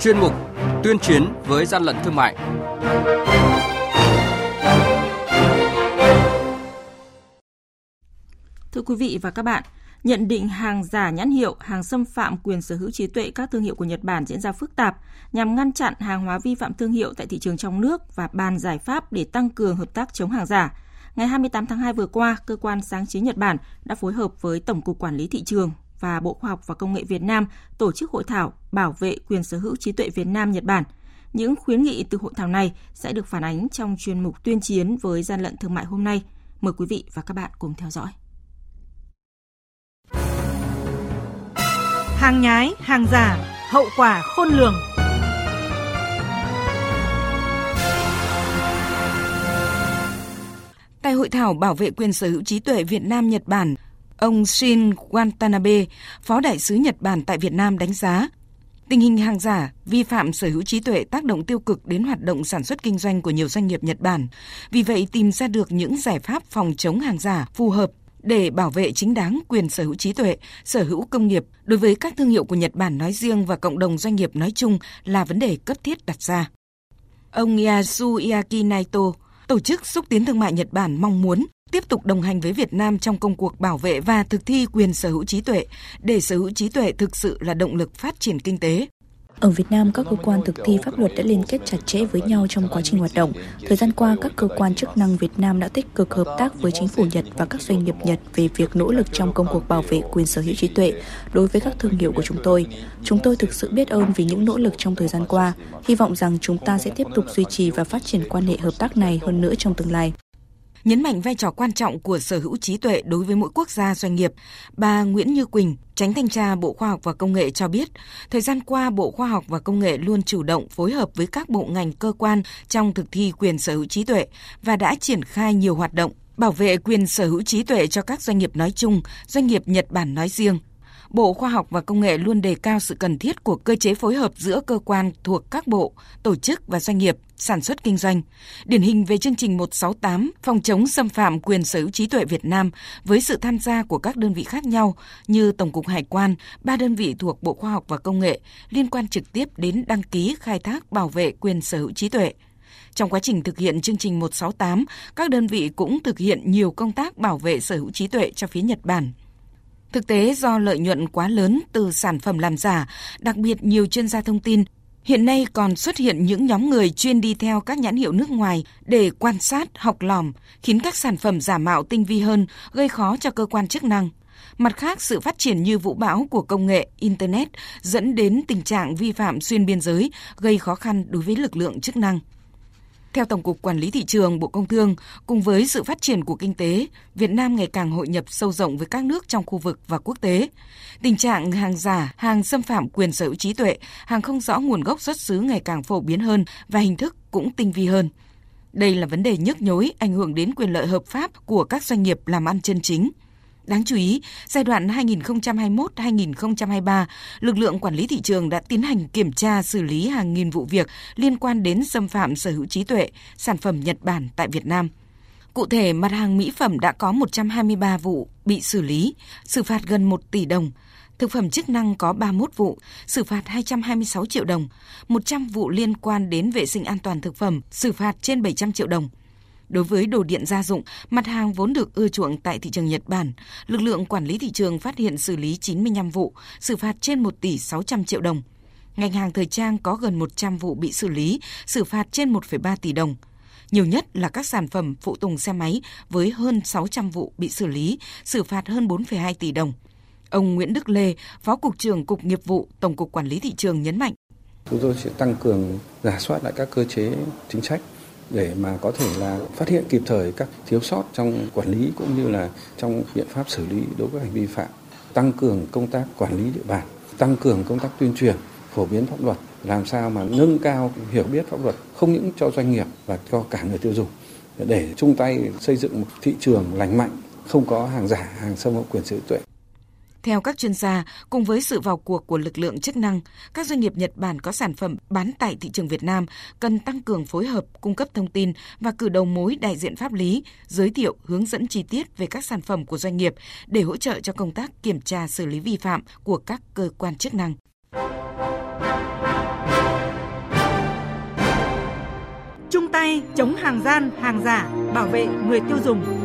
chuyên mục Tuyên chiến với gian lận thương mại. Thưa quý vị và các bạn, nhận định hàng giả nhãn hiệu, hàng xâm phạm quyền sở hữu trí tuệ các thương hiệu của Nhật Bản diễn ra phức tạp nhằm ngăn chặn hàng hóa vi phạm thương hiệu tại thị trường trong nước và bàn giải pháp để tăng cường hợp tác chống hàng giả. Ngày 28 tháng 2 vừa qua, cơ quan sáng chế Nhật Bản đã phối hợp với Tổng cục Quản lý thị trường và Bộ Khoa học và Công nghệ Việt Nam tổ chức hội thảo bảo vệ quyền sở hữu trí tuệ Việt Nam Nhật Bản. Những khuyến nghị từ hội thảo này sẽ được phản ánh trong chuyên mục tuyên chiến với gian lận thương mại hôm nay. Mời quý vị và các bạn cùng theo dõi. Hàng nhái, hàng giả, hậu quả khôn lường. Tại hội thảo bảo vệ quyền sở hữu trí tuệ Việt Nam Nhật Bản, ông Shin Watanabe, Phó đại sứ Nhật Bản tại Việt Nam đánh giá Tình hình hàng giả, vi phạm sở hữu trí tuệ tác động tiêu cực đến hoạt động sản xuất kinh doanh của nhiều doanh nghiệp Nhật Bản. Vì vậy, tìm ra được những giải pháp phòng chống hàng giả phù hợp để bảo vệ chính đáng quyền sở hữu trí tuệ, sở hữu công nghiệp đối với các thương hiệu của Nhật Bản nói riêng và cộng đồng doanh nghiệp nói chung là vấn đề cấp thiết đặt ra. Ông Yasuyaki Naito, Tổ chức xúc tiến thương mại Nhật Bản mong muốn tiếp tục đồng hành với Việt Nam trong công cuộc bảo vệ và thực thi quyền sở hữu trí tuệ để sở hữu trí tuệ thực sự là động lực phát triển kinh tế. Ở Việt Nam, các cơ quan thực thi pháp luật đã liên kết chặt chẽ với nhau trong quá trình hoạt động. Thời gian qua, các cơ quan chức năng Việt Nam đã tích cực hợp tác với chính phủ Nhật và các doanh nghiệp Nhật về việc nỗ lực trong công cuộc bảo vệ quyền sở hữu trí tuệ đối với các thương hiệu của chúng tôi. Chúng tôi thực sự biết ơn vì những nỗ lực trong thời gian qua. Hy vọng rằng chúng ta sẽ tiếp tục duy trì và phát triển quan hệ hợp tác này hơn nữa trong tương lai nhấn mạnh vai trò quan trọng của sở hữu trí tuệ đối với mỗi quốc gia doanh nghiệp, bà Nguyễn Như Quỳnh, tránh thanh tra Bộ Khoa học và Công nghệ cho biết, thời gian qua Bộ Khoa học và Công nghệ luôn chủ động phối hợp với các bộ ngành cơ quan trong thực thi quyền sở hữu trí tuệ và đã triển khai nhiều hoạt động bảo vệ quyền sở hữu trí tuệ cho các doanh nghiệp nói chung, doanh nghiệp Nhật Bản nói riêng. Bộ Khoa học và Công nghệ luôn đề cao sự cần thiết của cơ chế phối hợp giữa cơ quan thuộc các bộ, tổ chức và doanh nghiệp sản xuất kinh doanh. Điển hình về chương trình 168 phòng chống xâm phạm quyền sở hữu trí tuệ Việt Nam với sự tham gia của các đơn vị khác nhau như Tổng cục Hải quan, ba đơn vị thuộc Bộ Khoa học và Công nghệ liên quan trực tiếp đến đăng ký khai thác bảo vệ quyền sở hữu trí tuệ. Trong quá trình thực hiện chương trình 168, các đơn vị cũng thực hiện nhiều công tác bảo vệ sở hữu trí tuệ cho phía Nhật Bản. Thực tế do lợi nhuận quá lớn từ sản phẩm làm giả, đặc biệt nhiều chuyên gia thông tin Hiện nay còn xuất hiện những nhóm người chuyên đi theo các nhãn hiệu nước ngoài để quan sát, học lỏm, khiến các sản phẩm giả mạo tinh vi hơn, gây khó cho cơ quan chức năng. Mặt khác, sự phát triển như vũ bão của công nghệ Internet dẫn đến tình trạng vi phạm xuyên biên giới, gây khó khăn đối với lực lượng chức năng. Theo Tổng cục Quản lý Thị trường Bộ Công Thương, cùng với sự phát triển của kinh tế, Việt Nam ngày càng hội nhập sâu rộng với các nước trong khu vực và quốc tế. Tình trạng hàng giả, hàng xâm phạm quyền sở hữu trí tuệ, hàng không rõ nguồn gốc xuất xứ ngày càng phổ biến hơn và hình thức cũng tinh vi hơn. Đây là vấn đề nhức nhối ảnh hưởng đến quyền lợi hợp pháp của các doanh nghiệp làm ăn chân chính. Đáng chú ý, giai đoạn 2021-2023, lực lượng quản lý thị trường đã tiến hành kiểm tra xử lý hàng nghìn vụ việc liên quan đến xâm phạm sở hữu trí tuệ, sản phẩm Nhật Bản tại Việt Nam. Cụ thể, mặt hàng mỹ phẩm đã có 123 vụ bị xử lý, xử phạt gần 1 tỷ đồng. Thực phẩm chức năng có 31 vụ, xử phạt 226 triệu đồng. 100 vụ liên quan đến vệ sinh an toàn thực phẩm, xử phạt trên 700 triệu đồng. Đối với đồ điện gia dụng, mặt hàng vốn được ưa chuộng tại thị trường Nhật Bản, lực lượng quản lý thị trường phát hiện xử lý 95 vụ, xử phạt trên 1 tỷ 600 triệu đồng. Ngành hàng thời trang có gần 100 vụ bị xử lý, xử phạt trên 1,3 tỷ đồng. Nhiều nhất là các sản phẩm phụ tùng xe máy với hơn 600 vụ bị xử lý, xử phạt hơn 4,2 tỷ đồng. Ông Nguyễn Đức Lê, Phó Cục trưởng Cục Nghiệp vụ Tổng cục Quản lý Thị trường nhấn mạnh. Chúng tôi sẽ tăng cường giả soát lại các cơ chế chính sách để mà có thể là phát hiện kịp thời các thiếu sót trong quản lý cũng như là trong biện pháp xử lý đối với hành vi phạm, tăng cường công tác quản lý địa bàn, tăng cường công tác tuyên truyền, phổ biến pháp luật, làm sao mà nâng cao hiểu biết pháp luật không những cho doanh nghiệp và cho cả người tiêu dùng để chung tay xây dựng một thị trường lành mạnh, không có hàng giả, hàng xâm phạm quyền sở hữu tuệ. Theo các chuyên gia, cùng với sự vào cuộc của lực lượng chức năng, các doanh nghiệp Nhật Bản có sản phẩm bán tại thị trường Việt Nam cần tăng cường phối hợp, cung cấp thông tin và cử đầu mối đại diện pháp lý, giới thiệu, hướng dẫn chi tiết về các sản phẩm của doanh nghiệp để hỗ trợ cho công tác kiểm tra xử lý vi phạm của các cơ quan chức năng. Chung tay chống hàng gian, hàng giả, bảo vệ người tiêu dùng.